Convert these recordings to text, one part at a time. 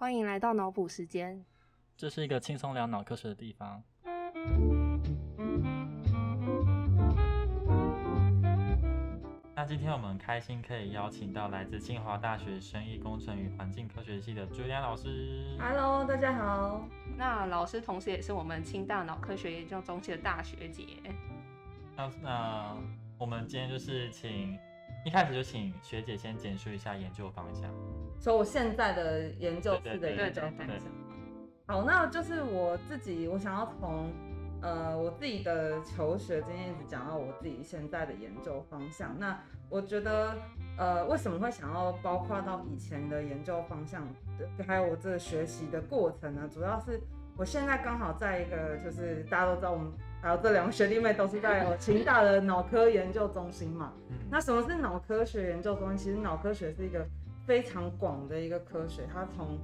欢迎来到脑补时间。这是一个轻松聊脑科学的地方。那今天我们很开心可以邀请到来自清华大学生意工程与环境科学系的朱莉安老师。Hello，大家好。那老师同时也是我们清大脑科学研究中心的大学姐。那那我们今天就是请一开始就请学姐先简述一下研究方向。说我现在的研究室的研究方向。好，那就是我自己，我想要从呃我自己的求学经验一直讲到我自己现在的研究方向。那我觉得呃为什么会想要包括到以前的研究方向的，还有我这学习的过程呢？主要是我现在刚好在一个就是大家都知道我们。还有这两个学弟妹都是在呃 清大的脑科研究中心嘛，嗯，那什么是脑科学研究中心？其实脑科学是一个非常广的一个科学，它从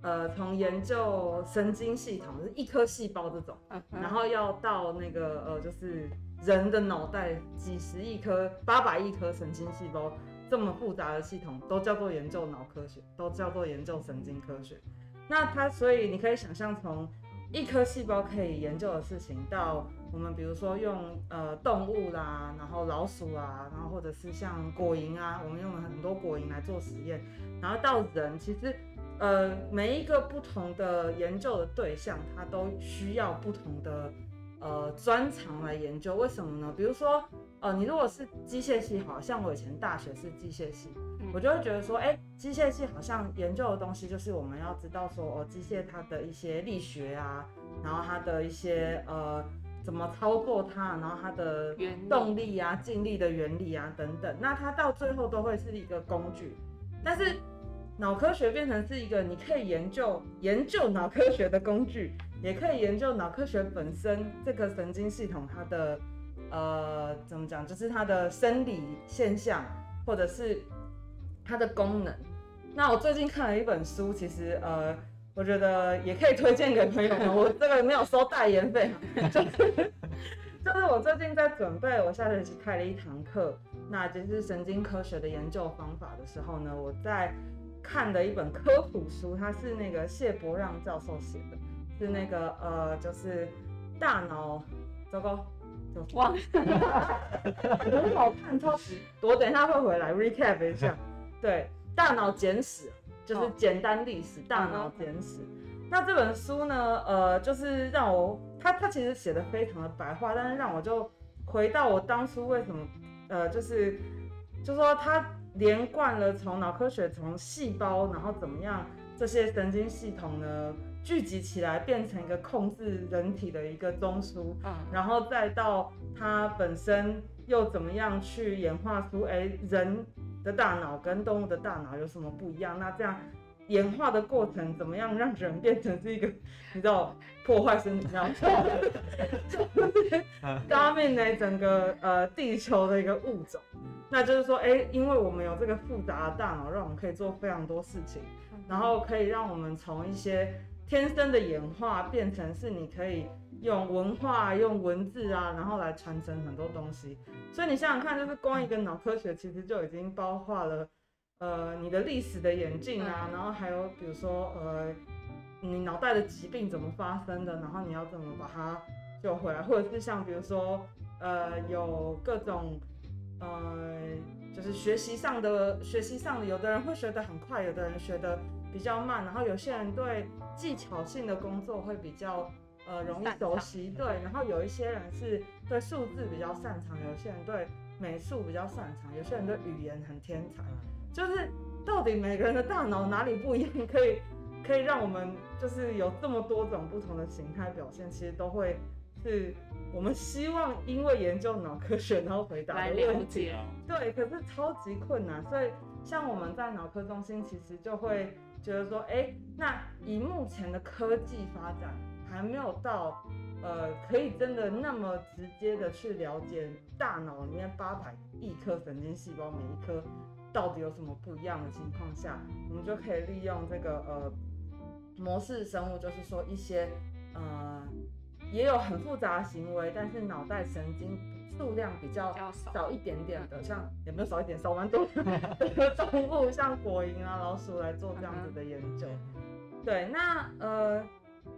呃从研究神经系统，就是一颗细胞这种，嗯然后要到那个呃就是人的脑袋几十亿颗、八百亿颗神经细胞这么复杂的系统，都叫做研究脑科学，都叫做研究神经科学。那它所以你可以想象从一颗细胞可以研究的事情，到我们比如说用呃动物啦，然后老鼠啊，然后或者是像果蝇啊，我们用了很多果蝇来做实验，然后到人，其实呃每一个不同的研究的对象，它都需要不同的呃专长来研究。为什么呢？比如说呃你如果是机械系，好像我以前大学是机械系，嗯我就会觉得说，哎、机械系好像研究的东西就是我们要知道说，哦，机械它的一些力学啊，然后它的一些呃怎么操作它，然后它的原动力啊、静力的原理啊等等，那它到最后都会是一个工具。但是脑科学变成是一个你可以研究研究脑科学的工具，也可以研究脑科学本身这个神经系统它的呃怎么讲，就是它的生理现象，或者是它的功能。那我最近看了一本书，其实呃，我觉得也可以推荐给朋友们。我这个没有收代言费，就 是 就是我最近在准备我下学期开了一堂课，那就是神经科学的研究方法的时候呢，我在看的一本科普书，它是那个谢伯让教授写的，是那个呃，就是大脑，糟糕。忘很好看，超级。我等一下会回来 recap 一下。对，大脑简史就是简单历史，大脑简史。那这本书呢，呃，就是让我，他他其实写的非常的白话，但是让我就回到我当初为什么，呃，就是就说它连贯了从脑科学从细胞，然后怎么样这些神经系统呢聚集起来，变成一个控制人体的一个中枢。嗯然后再到它本身又怎么样去演化出，哎，人的大脑跟动物的大脑有什么不一样？那这样演化的过程怎么样让人变成是一个，你知道破坏身体，然 后就是大面呢整个呃地球的一个物种。那就是说，哎，因为我们有这个复杂的大脑，让我们可以做非常多事情，然后可以让我们从一些天生的演化变成是你可以用文化、用文字啊，然后来传承很多东西。所以你想想看，就是光一个脑科学，其实就已经包括了呃你的历史的演进啊，嗯然后还有比如说呃你脑袋的疾病怎么发生的，然后你要怎么把它救回来，或者是像比如说呃有各种呃就是学习上的学习上的，有的人会学得很快，有的人学得比较慢，然后有些人对技巧性的工作会比较呃容易熟悉，对，然后有一些人是对数字比较擅长，有些人对美术比较擅长，有些人对语言很天才，就是到底每个人的大脑哪里不一样，可以可以让我们就是有这么多种不同的形态表现，其实都会是我们希望因为研究脑科学然后回答的问题。对，可是超级困难，所以像我们在脑科中心，其实就会觉得说，哎，那以目前的科技发展，还没有到呃可以真的那么直接的去了解大脑里面八百亿颗神经细胞每一颗到底有什么不一样的情况下，我们就可以利用这个呃模式生物，就是说一些呃也有很复杂的行为，但是脑袋神经数量比较少少一点点的，像也没有少一点，少蛮多的 动物，像果蝇啊、老鼠来做这样子的研究。对，那呃，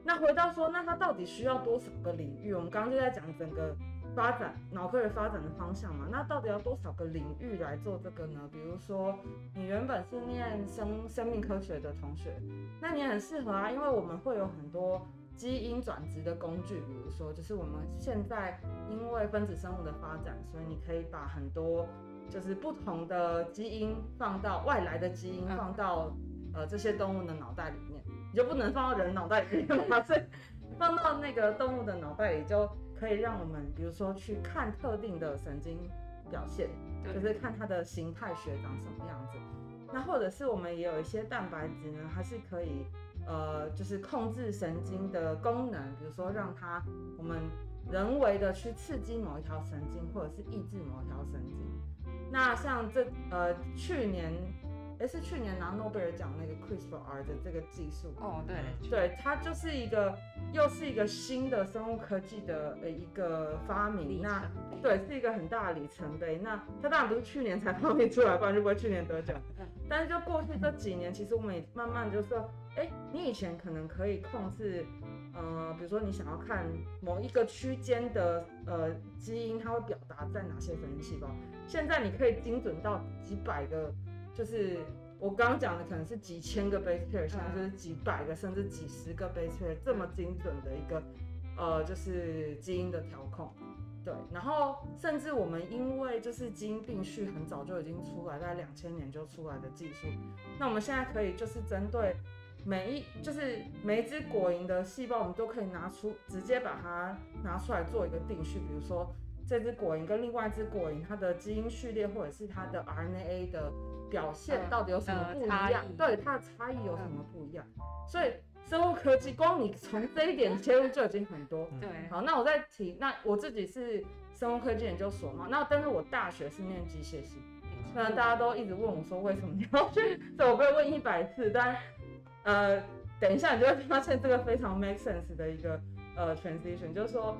那回到说，那它到底需要多少个领域？我们刚刚就在讲整个发展脑科学发展的方向嘛。那到底要多少个领域来做这个呢？比如说，你原本是念生生命科学的同学，那你很适合啊，因为我们会有很多基因转殖的工具，比如说，就是我们现在因为分子生物的发展，所以你可以把很多就是不同的基因放到外来的基因放到呃这些动物的脑袋里面。你就不能放到人脑袋里面嘛，所以放到那个动物的脑袋里，就可以让我们，比如说去看特定的神经表现，就是看它的形态学长什么样子。那或者是我们也有一些蛋白质呢，它是可以，呃，就是控制神经的功能，比如说让它我们人为的去刺激某一条神经，或者是抑制某一条神经。那像这呃去年。哎，是去年拿诺贝尔奖那个 CRISPR 的这个技术哦，对，对，它就是一个又是一个新的生物科技的呃一个发明，那对，是一个很大的里程碑。那它当然不是去年才 发明出来，不然就不会去年得奖。但是就过去这几年，其实我们也慢慢就说，哎，你以前可能可以控制，呃，比如说你想要看某一个区间的呃基因，它会表达在哪些神经细胞，现在你可以精准到几百个。就是我刚刚讲的，可能是几千个 base pair，现在就是几百个甚至几十个 base pair，这么精准的一个呃，就是基因的调控。对，然后甚至我们因为就是基因定序很早就已经出来，在两千年就出来的技术，那我们现在可以就是针对每一就是每一只果蝇的细胞，我们都可以拿出直接把它拿出来做一个定序，比如说这只果蝇跟另外一只果蝇，它的基因序列或者是它的 RNA 的。表现到底有什么不一样？对它的差异有什么不一样？所以生物科技光你从这一点切入就已经很多。对，好，那我再提，那我自己是生物科技研究所嘛，那但是我大学是念机械系，虽然大家都一直问我说为什么你要去，所以我被问一百次，但呃，等一下你就会发现这个非常 make sense 的一个呃 transition，就是说，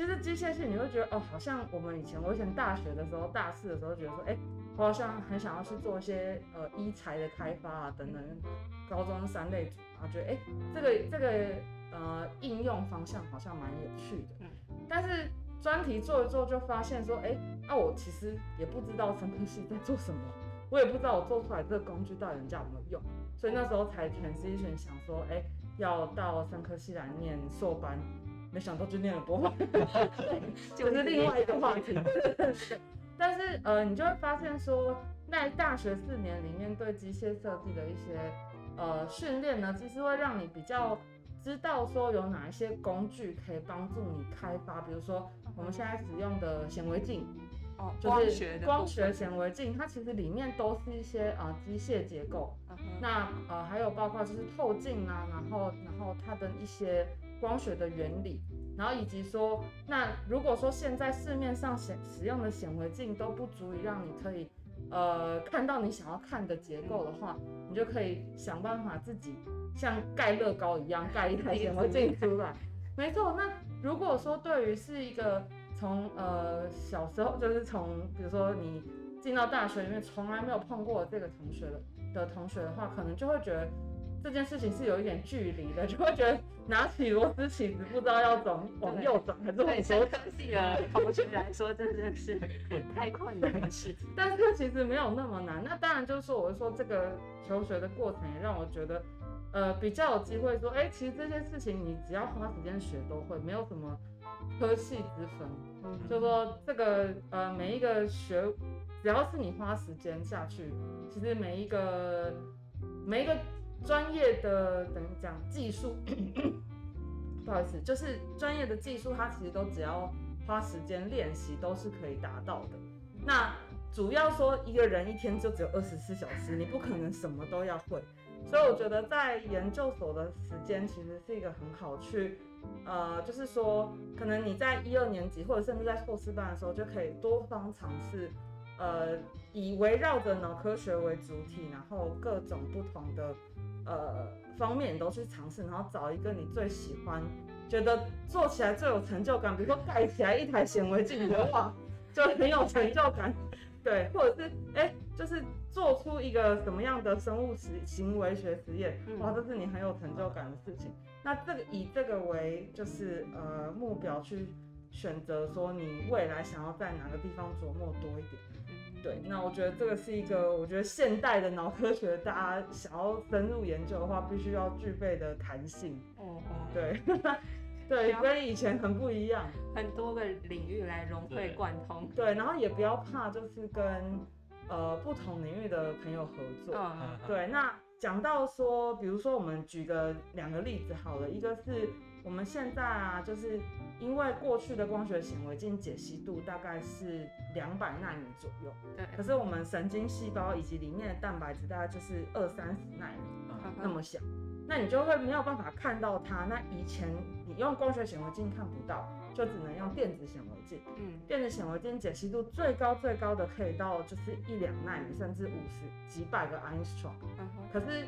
其实机械系你会觉得哦，好像我们以前我以前大学的时候大四的时候觉得说，哎。我好像很想要去做一些呃医材的开发啊等等，高中三类组，啊觉得哎这个这个呃应用方向好像蛮有趣的，嗯，但是专题做一做就发现说哎那我其实也不知道生科系在做什么，我也不知道我做出来这个工具到底人家有没有用，所以那时候才 transition 想说哎要到生科系来念硕班，没想到就念了博，就是另外一个话题。但是，呃，你就会发现说，在大学四年里面，对机械设计的一些呃训练呢，其实会让你比较知道说有哪一些工具可以帮助你开发。比如说，我们现在使用的显微镜，哦，就是光学显微镜，它其实里面都是一些呃机械结构。那呃，还有包括就是透镜啊，然后然后它的一些光学的原理。然后以及说，那如果说现在市面上显使用的显微镜都不足以让你可以，呃，看到你想要看的结构的话，你就可以想办法自己像盖乐高一样盖一台 显微镜出来。没错，那如果说对于是一个从呃小时候就是从比如说你进到大学里面从来没有碰过这个同学的的同学的话，可能就会觉得。这件事情是有一点距离的，就会觉得拿起螺丝起子不知道要转往右转还是往左转。对的同学来说，真的是太困难的事情。但是其实没有那么难。那当然就是说，我说这个求学的过程也让我觉得，呃，比较有机会说，哎，其实这些事情你只要花时间学都会，没有什么科系之分。就说这个呃每一个学，只要是你花时间下去，其实每一个每一个。专业的等于讲技术，不好意思，就是专业的技术，它其实都只要花时间练习都是可以达到的。那主要说一个人一天就只有二十四小时，你不可能什么都要会，所以我觉得在研究所的时间其实是一个很好去，呃，就是说可能你在一二年级或者甚至在硕士班的时候就可以多方尝试，呃，以围绕着脑科学为主体，然后各种不同的。呃，方面都去尝试，然后找一个你最喜欢、觉得做起来最有成就感，比如说盖起来一台显微镜的话，就很有成就感。对，或者是哎，就是做出一个什么样的生物实行为学实验，嗯哇，这是你很有成就感的事情。那这个以这个为就是呃目标去选择说你未来想要在哪个地方琢磨多一点。嗯对，那我觉得这个是一个我觉得现代的脑科学，大家想要深入研究的话，必须要具备的弹性。哦哦，对，对，跟以前很不一样。很多个领域来融会对贯通。对，然后也不要怕，就是跟呃不同领域的朋友合作。嗯对，那讲到说，比如说我们举个两个例子好了，一个是我们现在啊，就是因为过去的光学显微镜解析度大概是两百纳米左右，对，可是我们神经细胞以及里面的蛋白质大概就是二三十纳米嗯那么小，那你就会没有办法看到它。那以前你用光学显微镜看不到，就只能用电子显微镜。嗯电子显微镜解析度最高最高的可以到就是一两纳米，甚至五十几百个 angstrom。嗯哼可是，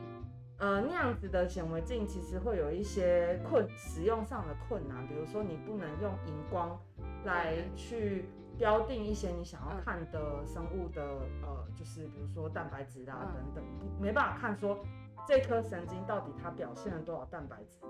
呃，那样子的显微镜其实会有一些困使用上的困难，比如说你不能用荧光来去标定一些你想要看的生物的，呃，就是比如说蛋白质啊嗯。等等，没办法看说这颗神经到底它表现了多少蛋白质，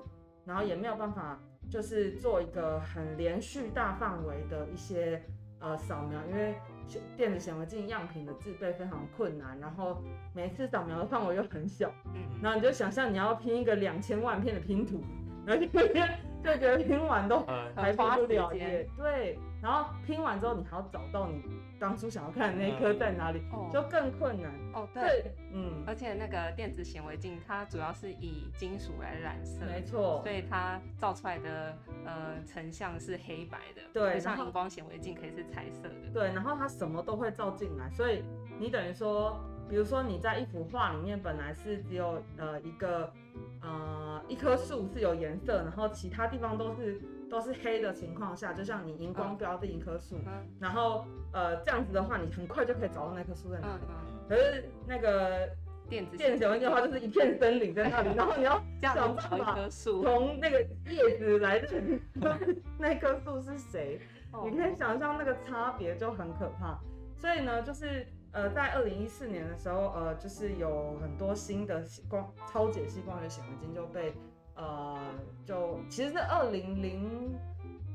然后也没有办法就是做一个很连续大范围的一些呃扫描，因为显电子显微镜样品的制备非常困难，然后每次扫描的范围又很小，嗯然后你就想象你要拼一个两千万片的拼图，然后就觉得就觉得拼完都呃，还不花时了对，然后拼完之后你还要找到你当初想要看的那一颗在哪里，哦。就更困难。哦对，嗯，而且那个电子显微镜它主要是以金属来染色，没错。所，以它照出来的呃成像是黑白的，对像荧光显微镜可以是彩色的。对，然后它什么都会照进来，所以你等于说，比如说你在一幅画里面本来是只有呃一个呃一棵树是有颜色，然后其他地方都是都是黑的情况下，就像你荧光嗯标定一棵树，嗯然后呃这样子的话，你很快就可以找到那棵树在哪里。可是那个电子电子显微镜的话，就是一片森林在那里，然后你要想办法从那个叶子来认那棵树是谁。哦你可以想象那个差别就很可怕。所以呢，就是呃，在二零一四年的时候，呃，就是有很多新的光超解析光学显微镜就被呃，就其实是二零零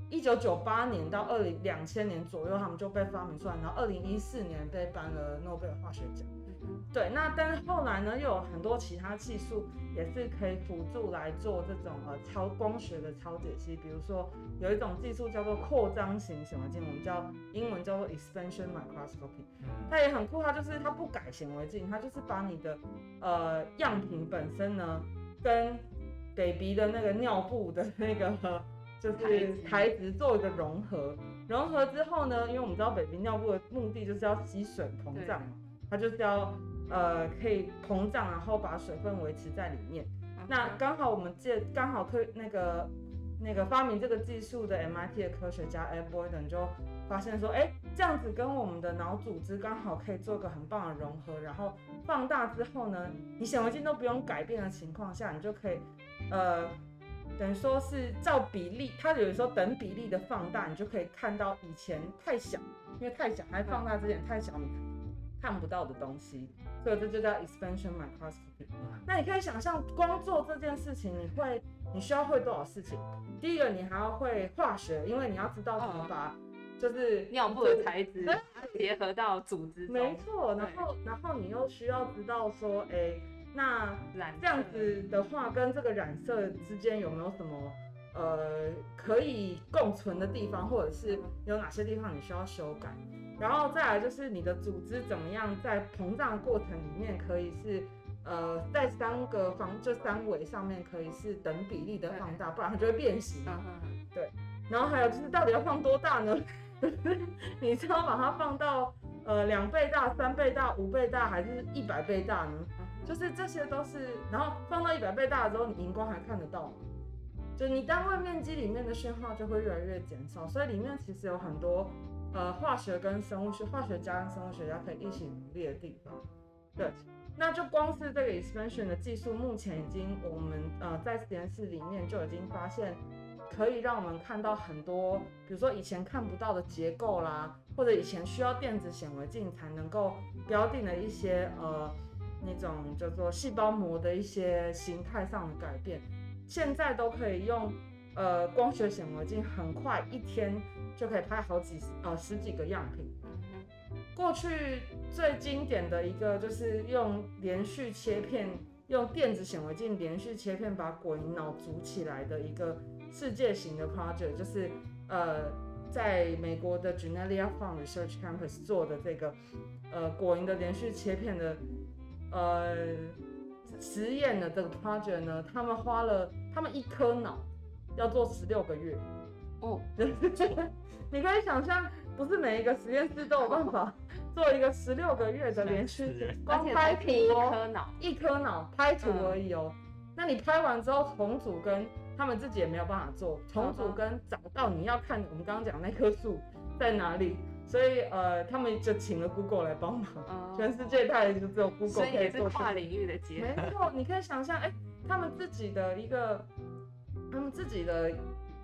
一九九八年到二零两千年左右，他们就被发明出来，然后二零一四年被颁了诺贝尔化学奖。嗯对，那但是后来呢，又有很多其他技术也是可以辅助来做这种呃超光学的超解析，比如说有一种技术叫做扩张型显微镜，我们叫英文叫做 expansion microscopy，嗯它也很酷，它就是它不改显微镜，它就是把你的呃样品本身呢跟 baby 的那个尿布的那个 就是材质。做一个融合，融合之后呢，因为我们知道 baby 尿布的目的就是要吸水膨胀嘛，它就是要呃可以膨胀，然后把水分维持在里面。嗯那刚好我们借刚好推那个那个发明这个技术的 MIT 的科学家 Ed Boyden 就发现说，哎，这样子跟我们的脑组织刚好可以做个很棒的融合，然后放大之后呢，你显微镜都不用改变的情况下，你就可以呃。等于说是照比例，它有时候等比例的放大，你就可以看到以前太小，因为太小还放大之前太小，你看不到的东西，所以这就叫 expansion microscopy。那你可以想象，光做这件事情，你会你需要会多少事情？第一个，你还要会化学，因为你要知道怎么把就是尿布的材质结合到组织中，没错，然后然后你又需要知道说，哎，那染这样子的话，跟这个染色之间有没有什么呃可以共存的地方，或者是有哪些地方你需要修改？然后再来就是你的组织怎么样在膨胀过程里面可以是呃在三个方这三维上面可以是等比例的放大，不然它就会变形嘛。嗯嗯然后还有就是到底要放多大呢？你是要把它放到呃两倍大、三倍大、五倍大，还是一百倍大呢？就是这些都是，然后放到一百倍大的时候，你荧光还看得到吗？就你单位面积里面的讯号就会越来越减少，所以里面其实有很多呃化学跟生物学、化学家跟生物学家可以一起努力的地方。对，那就光是这个 expansion 的技术，目前已经我们呃在实验室里面就已经发现，可以让我们看到很多，比如说以前看不到的结构啦，或者以前需要电子显微镜才能够标定的一些呃那种叫做细胞膜的一些形态上的改变，现在都可以用呃光学显微镜，很快一天就可以拍好几呃十几个样品。过去最经典的一个就是用连续切片，用电子显微镜连续切片把果蝇脑组起来的一个世界型的 project，就是呃在美国的 Genelia Farm Research Campus 做的这个呃果蝇的连续切片的呃实验的这个 project 呢，他们花了他们一颗脑要做十六个月，哦，你可以想象，不是每一个实验室都有办法做一个十六个月的连续 而且光拍图才拼一哦，颗脑，一颗脑拍图嗯而已哦。那你拍完之后重组跟他们自己也没有办法做重组跟找到你要看我们刚刚讲那棵树在哪里，所以呃他们就请了 Google 来帮忙，嗯全世界大概就只有 Google 可以做出也是跨领域的结合。没错，你可以想象，哎、他们自己的一个，他们自己的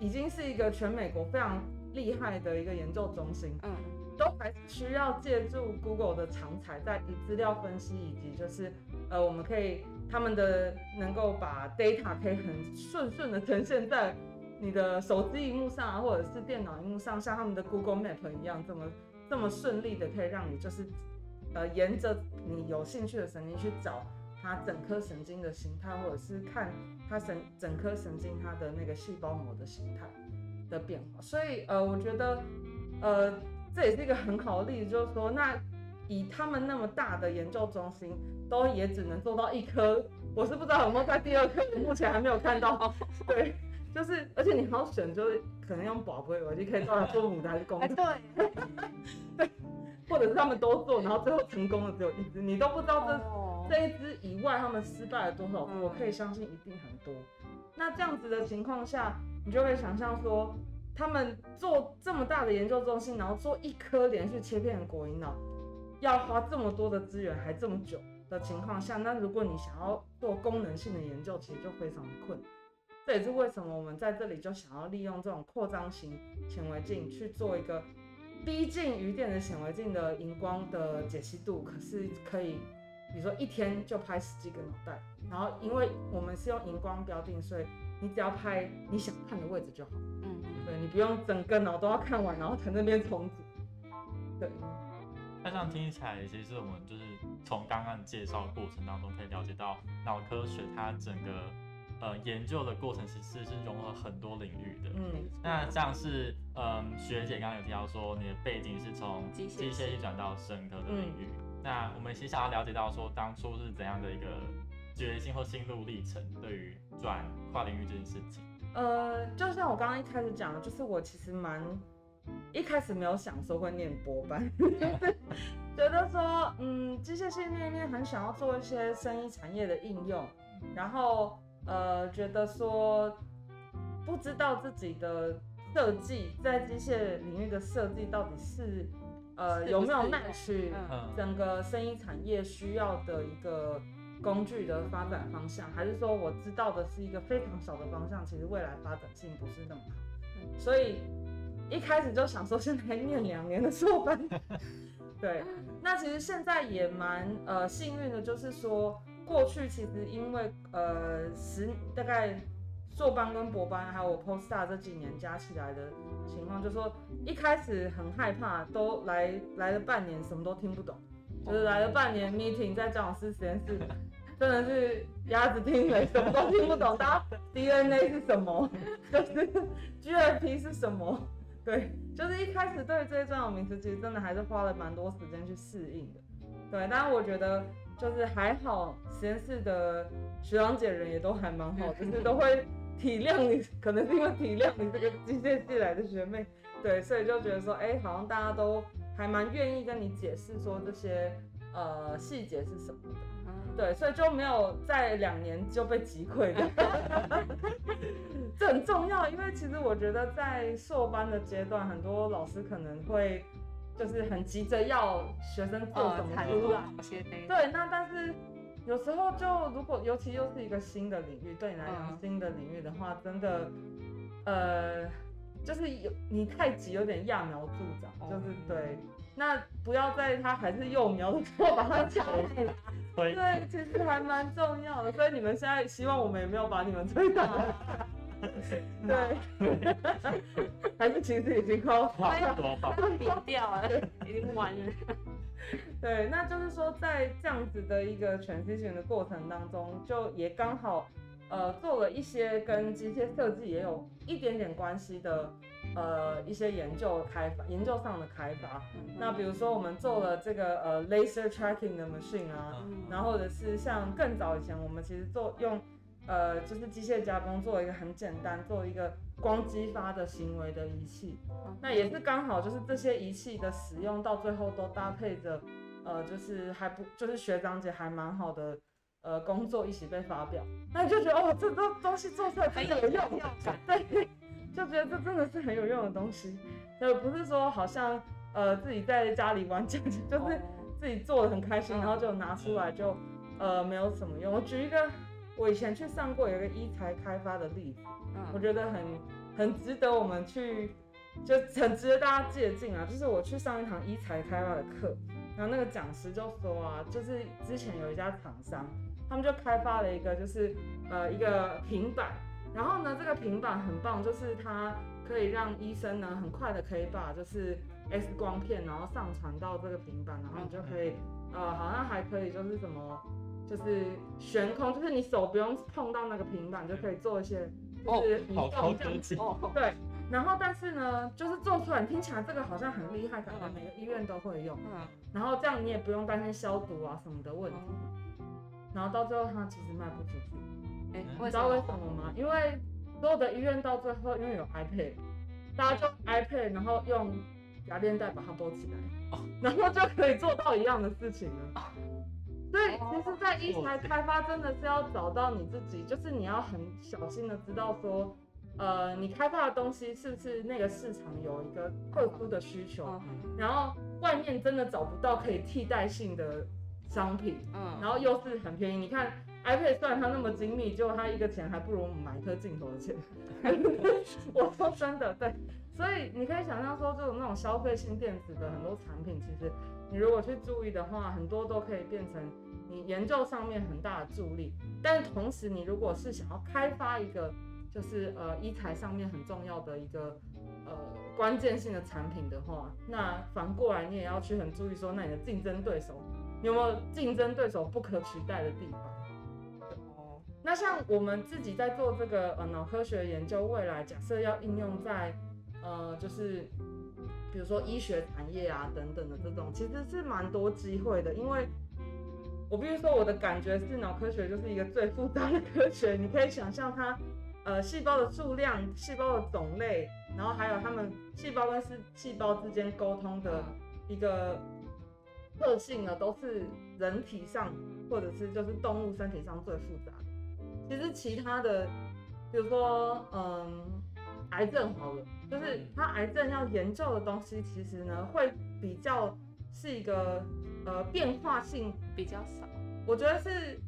已经是一个全美国非常厉害的一个研究中心，嗯。都还是需要借助 Google 的长才，在以资料分析以及就是呃，我们可以他们的能够把 data 可以很顺顺的呈现在你的手机荧幕上啊，或者是电脑荧幕上，像他们的 Google Map 一样，这么这么顺利的可以让你就是呃沿着你有兴趣的神经去找它整颗神经的形态，或者是看它神整颗神经它的那个细胞膜的形态的变化。所以呃，我觉得呃这也是一个很好的例子，就是说那以他们那么大的研究中心，都也只能做到一颗。我是不知道有没有在第二颗，目前还没有看到。对，就是而且你还要选，就是可能用宝贝耳机可以做来做母的还是公哎，的，对，或者是他们都做，然后最后成功的只有一只，你都不知道这哦这一只以外，他们失败了多少次？嗯我可以相信一定很多。那这样子的情况下，你就会想象说，他们做这么大的研究中心，然后做一颗连续切片的果蝇脑，要花这么多的资源，还这么久的情况下，那如果你想要做功能性的研究，其实就非常的困难。这也是为什么我们在这里就想要利用这种扩张型显微镜去做一个逼近于电子显微镜的荧光的解析度，可是可以，比如说一天就拍十几个脑袋，然后因为我们是用荧光标定，所以你只要拍你想看的位置就好，嗯。嗯。对你不用整个脑都要看完，然后才那边重组。对，那这样听起来，其实我们就是从刚刚介绍的过程当中，可以了解到脑科学它整个呃研究的过程其实是融合很多领域的。嗯，那像是嗯学姐刚刚有提到说你的背景是从机械系转到生科的领域，那我们其实想要了解到说当初是怎样的一个决心或心路历程，对于转跨领域这件事情。呃，就像我刚刚一开始讲的，就是我其实蛮一开始没有想说会念博班，就是觉得说，嗯，机械系念一念，很想要做一些生意产业的应用，然后呃，觉得说不知道自己的设计在机械领域的设计到底是呃有没有是 match 整个声音产业需要的一个工具的发展方向，还是说我知道的是一个非常小的方向，其实未来发展性不是那么好，所以一开始就想说先来念两年的硕班。对，那其实现在也蛮呃幸运的，就是说过去其实因为呃十大概硕班跟博班还有我 postdoc 这几年加起来的情况，就是说一开始很害怕，都来来了半年什么都听不懂，就是来了半年 meeting 在张老师实验室，真的是鸭子听雷，什么都听不懂。大家 DNA 是什么？就是 GFP 是什么？对，就是一开始对这些专有名词，其实真的还是花了蛮多时间去适应的。对，但是我觉得就是还好，实验室的学长姐人也都还蛮好，就是都会体谅你，可能是因为体谅你这个机械系来的学妹，对，所以就觉得说，哎、好像大家都还蛮愿意跟你解释说这些呃细节是什么的。嗯，对，所以就没有在两年就被击溃的，这很重要，因为其实我觉得在硕班的阶段，很多老师可能会就是很急着要学生做什呃，么出对，那但是有时候就如果尤其又是一个新的领域，对你来讲嗯。新的领域的话，真的呃，就是有你太急有点揠苗助长，哦就是对。那不要在它还是幼苗的时候把它抢回来。推对，其实还蛮重要的，所以你们现在希望我们也没有把你们推倒，对，还是其实已经快要差不多吧。要扁掉了，已经完了。对，那就是说在这样子的一个 transition 的过程当中，就也刚好呃做了一些跟机械设计也有一点点关系的呃一些研究开发，研究上的开发。那比如说我们做了这个呃 laser tracking 的 machine 啊，嗯然后或者是像更早以前，我们其实做用呃就是机械加工做一个很简单，做一个光激发的行为的仪器。那也是刚好就是这些仪器的使用到最后都搭配着呃就是还不就是学长姐还蛮好的。呃，工作一起被发表，那你就觉得哦，这这东西做出来真的有用，对，就觉得这真的是很有用的东西，就不是说好像呃自己在家里玩这样子，就是自己做的很开心，然后就拿出来就呃没有什么用。我举一个我以前去上过有一个医材开发的例子，我嗯觉得很很值得我们去，就很值得大家借鉴啊。就是我去上一堂医材开发的课，然后那个讲师就说啊，就是之前有一家厂商，他们就开发了一个就是呃一个平板，然后呢这个平板很棒，就是它可以让医生呢很快的可以把就是 X 光片，然后上传到这个平板，然后你就可以呃好像还可以就是什么。就是悬空，就是你手不用碰到那个平板就可以做一些，就是移动这样子。哦，对，然后但是呢，就是做出来听起来这个好像很厉害，感觉每个医院都会用。嗯，然后这样你也不用担心消毒啊什么的问题。然后到最后它其实卖不出去，哎，你知道为什？么吗？因为所有的医院到最后因为有 iPad，大家就 iPad 然后用牙链带把它包起来，然后就可以做到一样的事情了。所以其实，在医材开发真的是要找到你自己，就是你要很小心的知道说，呃，你开发的东西是不是那个市场有一个特殊的需求，嗯然后外面真的找不到可以替代性的商品，嗯，然后又是很便宜。你看 iPad 虽然它那么精密，结果它一个钱还不如我们买一颗镜头的钱。我说真的，对，所以你可以想象说，这种那种消费性电子的很多产品，其实你如果去注意的话，很多都可以变成你研究上面很大的助力。但同时，你如果是想要开发一个就是呃医材上面很重要的一个呃关键性的产品的话，那反过来你也要去很注意说，那你的竞争对手你有没有竞争对手不可取代的地方？哦，那像我们自己在做这个呃脑科学研究，未来假设要应用在呃就是比如说医学产业啊等等的这种，其实是蛮多机会的，因为我必须说我的感觉是脑科学就是一个最复杂的科学，你可以想象它呃细胞的数量、细胞的种类，然后还有它们细胞跟是细胞之间沟通的一个特性呢，都是人体上或者是就是动物身体上最复杂的。其实其他的，比如说嗯，癌症好了，就是它癌症要研究的东西，其实呢会比较是一个呃变化性，比较少，我觉得是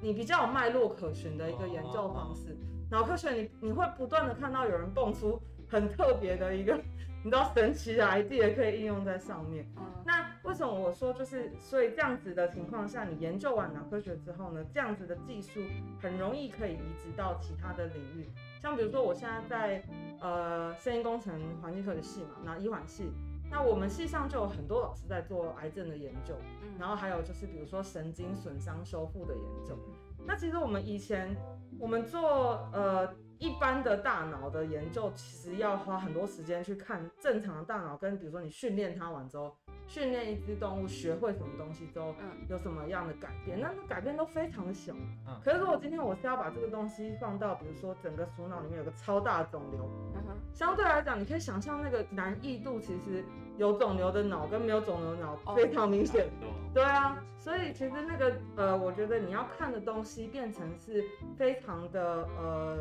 你比较有脉络可循的一个研究方式。脑科学你你会不断的看到有人蹦出很特别的一个，你知道神奇的 idea 可以应用在上面。嗯，那为什么我说就是，所以这样子的情况下，你研究完脑科学之后呢，这样子的技术很容易可以移植到其他的领域，像比如说我现在在呃声音工程环境科学系嘛，那医环系，那我们系上就有很多老师在做癌症的研究，嗯然后还有就是比如说神经损伤修复的研究。那其实我们以前我们做呃一般的大脑的研究，其实要花很多时间去看正常的大脑，跟比如说你训练它完之后，训练一只动物学会什么东西之后，嗯有什么样的改变，那那改变都非常的小。嗯可是如果今天我是要把这个东西放到，比如说整个鼠脑里面有个超大的肿瘤，嗯哼相对来讲，你可以想象那个难易度，其实有肿瘤的脑跟没有肿瘤的脑哦非常明显。多对啊，所以其实那个呃，我觉得你要看的东西变成是非常的呃，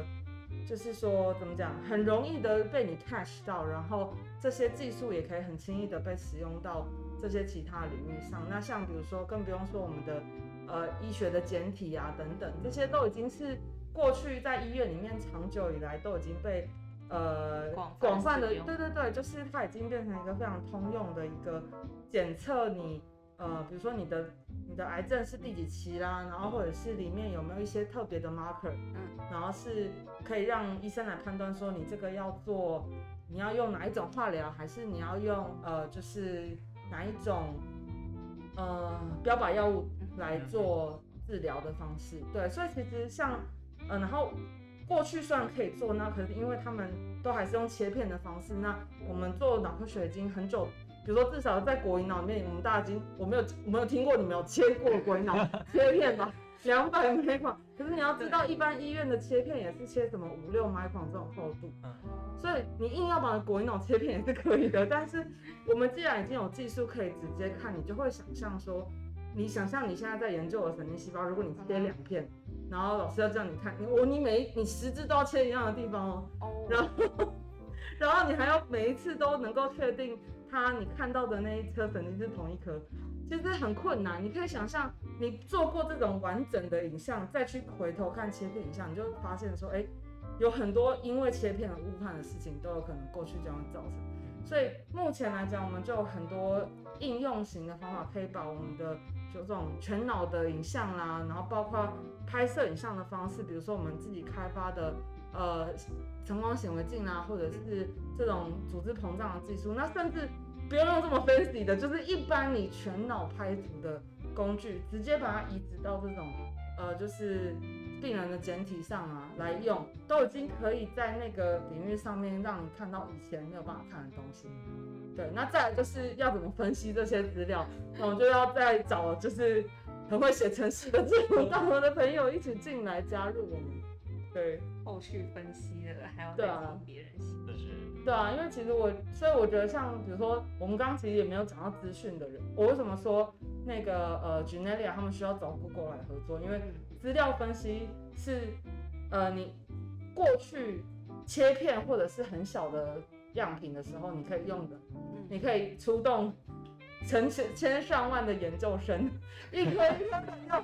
就是说怎么讲，很容易的被你 catch 到，然后这些技术也可以很轻易的被使用到这些其他领域上。那像比如说，更不用说我们的呃医学的简体啊等等，这些都已经是过去在医院里面长久以来都已经被呃广泛的，对对对，就是它已经变成一个非常通用的一个检测你呃，比如说你的你的癌症是第几期啦，然后或者是里面有没有一些特别的 marker，嗯然后是可以让医生来判断说你这个要做，你要用哪一种化疗，还是你要用呃就是哪一种呃标靶药物来做治疗的方式。对，所以其实像呃，然后过去虽然可以做，那可是因为他们都还是用切片的方式，那我们做脑科学已经很久。比如说，至少在国营脑里面，我们大家已经我没有我没有听过你们有切过国营脑切片吧？两百 micron，可是你要知道，一般医院的切片也是切什么五六 micron 这种厚度，所以你硬要把国营脑切片也是可以的。但是我们既然已经有技术可以直接看，你就会想象说，你想象你现在在研究的神经细胞，如果你切两片，然后老师要叫你看，你我你每一你十只都要切一样的地方哦，哦，然后 然后你还要每一次都能够确定它你看到的那一颗肯定是同一颗，其实很困难。你可以想象，你做过这种完整的影像，再去回头看切片影像，你就发现说，哎，有很多因为切片而误判的事情都有可能过去这样造成。所以目前来讲，我们就有很多应用型的方法，可以把我们的就这种全脑的影像啦，然后包括拍摄影像的方式，比如说我们自己开发的呃晨光显微镜啊，或者是这种组织膨胀的技术，那甚至不用用这么 fancy 的，就是一般你全脑拍图的工具，直接把它移植到这种呃就是病人的简体上啊来用，都已经可以在那个领域上面让你看到以前没有办法看的东西。对，那再来就是要怎么分析这些资料，那我就要再找就是很会写程式的志同道合的朋友一起进来加入我们。对，后续分析的还要再对啊请别人写。就是对啊，因为其实我，所以我觉得像比如说，我们刚刚其实也没有讲到资讯的人，我为什么说那个呃 Genelia 他们需要找 Google 来合作？因为资料分析是呃你过去切片或者是很小的样品的时候，你可以用的，嗯你可以出动成千千上万的研究生，一颗一颗的用，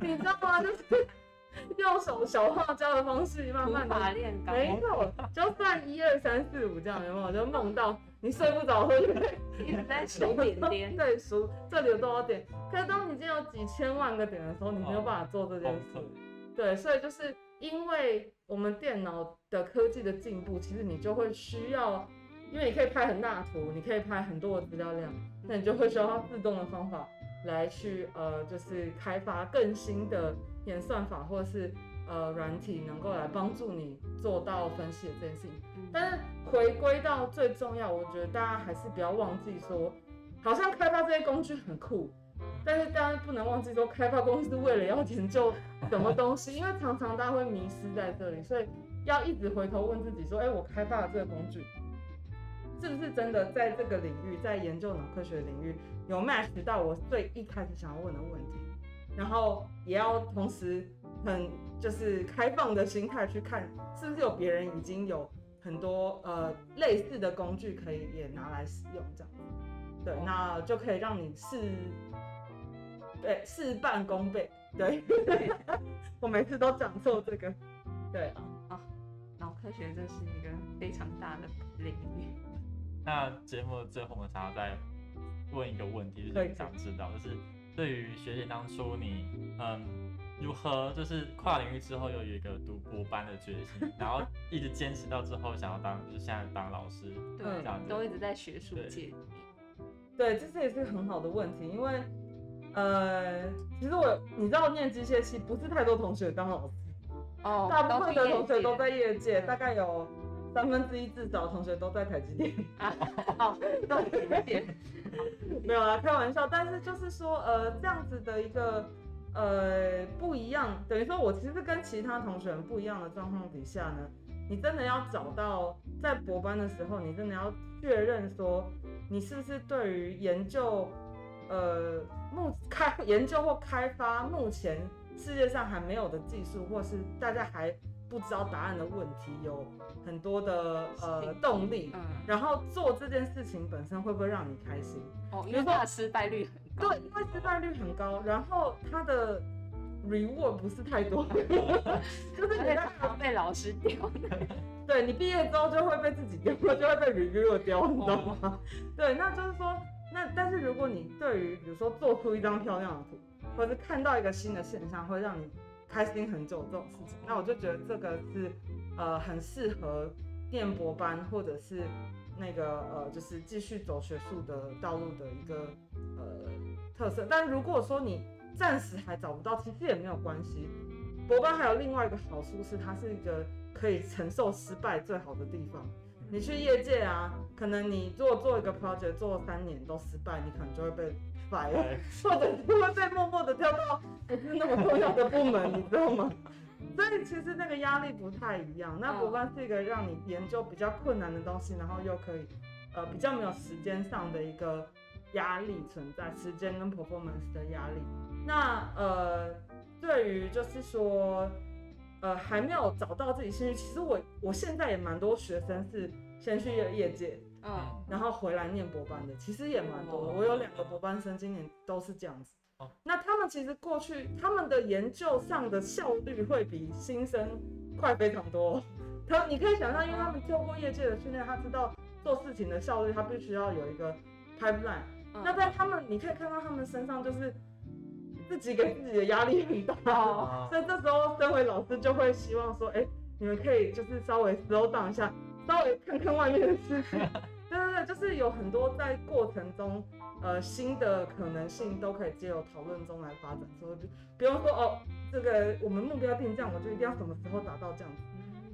你知道吗？就是 用手小画胶的方式，慢慢的法炼钢，没错，就算一二三四五这样，有没有？就梦到你睡不着的时候，就会一直在数点点。对，数这里有多少点。可是当你已经有几千万个点的时候，你没有办法做这件事。对，所以就是因为我们电脑的科技的进步，其实你就会需要，因为你可以拍很大的图，你可以拍很多的资料量，那你就会需要它自动的方法来去呃，就是开发更新的演算法，或者是呃软体，能够来帮助你做到分析的这件事情。嗯。但是回归到最重要，我觉得大家还是不要忘记说，好像开发这些工具很酷，但是大家不能忘记说，开发公司为了要研究什么东西，因为常常大家会迷失在这里，所以要一直回头问自己说，哎、我开发的这个工具，是不是真的在这个领域，在研究脑科学领域有 match 到我最一开始想要问的问题，然后也要同时很就是开放的心态去看，是不是有别人已经有很多呃类似的工具可以也拿来使用这样，对，那就可以让你事对事半功倍，对，我每次都讲错这个，对。啊，脑科学真是一个非常大的领域。那节目的最后，我们想要再问一个问题，就是想知道，就是对于学姐当初你嗯如何就是跨领域之后又有一个读博班的决心，然后一直坚持到之后想要当就是现在当老师，对这样，子都一直在学术界里面。对，这是也是很好的问题，因为呃，其实我你知道念机械系不是太多同学当老师，哦大部分的同学都在在业界，嗯大概有三分之一至少同学都在台积电。哦，都有点没有啦，开玩笑。但是就是说，呃，这样子的一个呃不一样，等于说我其实跟其他同学不一样的状况底下呢，你真的要找到在博班的时候，你真的要确认说你是不是对于研究呃目开研究或开发目前世界上还没有的技术，或是大家还不知道答案的问题，有很多的呃动力。嗯，然后做这件事情本身会不会让你开心？哦，因为它的失败率很高。对，因为失败率很高，然后它的 reward 不是太多，就是你在常常被老师丢。对你毕业之后就会被自己丢，就会被 reviewer 丢，你知道哦吗？对，那就是说，那但是如果你对于比如说做出一张漂亮的图，或者是看到一个新的现象，会让你开心很久这种事情，那我就觉得这个是呃很适合电博班或者是那个呃就是继续走学术的道路的一个呃特色。但如果说你暂时还找不到，其实也没有关系。博班还有另外一个好处是，它是一个可以承受失败最好的地方。你去业界啊，可能你如果做一个 project 做三年都失败，你可能就会被 fire，对或者是会被默默的跳到不是 那么重要的部门，你知道吗？所以其实那个压力不太一样。那博班是一个让你研究比较困难的东西，然后又可以呃比较没有时间上的一个压力存在，时间跟 performance 的压力。那呃，对于就是说，呃，还没有找到自己兴趣，其实我我现在也蛮多学生是先去业业界，嗯，然后回来念博班的，其实也蛮多我有两个博班生，今年都是这样子哦。那他们其实过去他们的研究上的效率会比新生快非常多。他你可以想象，因为他们透过业界的训练，他知道做事情的效率，他必须要有一个 pipeline。嗯那在他们，你可以看到他们身上就是自己给自己的压力很大，哦所以这时候身为老师就会希望说，哎、你们可以就是稍微 slow down 一下，稍微看看外面的事情。是有很多在过程中，呃，新的可能性都可以借由讨论中来发展。所以不不用说哦，这个我们目标定这样，我就一定要什么时候达到这样子。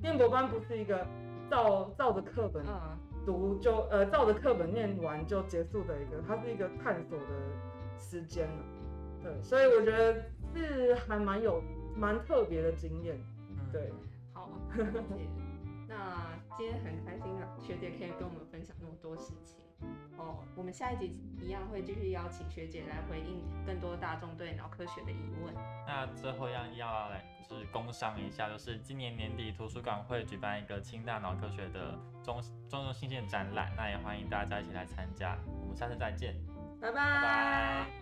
电博班不是一个照照着课本嗯，读就呃照着课本念完就结束的一个，它是一个探索的时间了。对，所以我觉得是还蛮有蛮特别的经验。嗯对，好。那今天很开心啊，学姐可以跟我们分享那么多事情。哦，我们下一集一样会继续邀请学姐来回应更多大众对脑科学的疑问。那最后要要来就是工商一下，就是今年年底图书馆会举办一个清大脑科学的中中中新线展览，那也欢迎大家一起来参加。我们下次再见。拜拜拜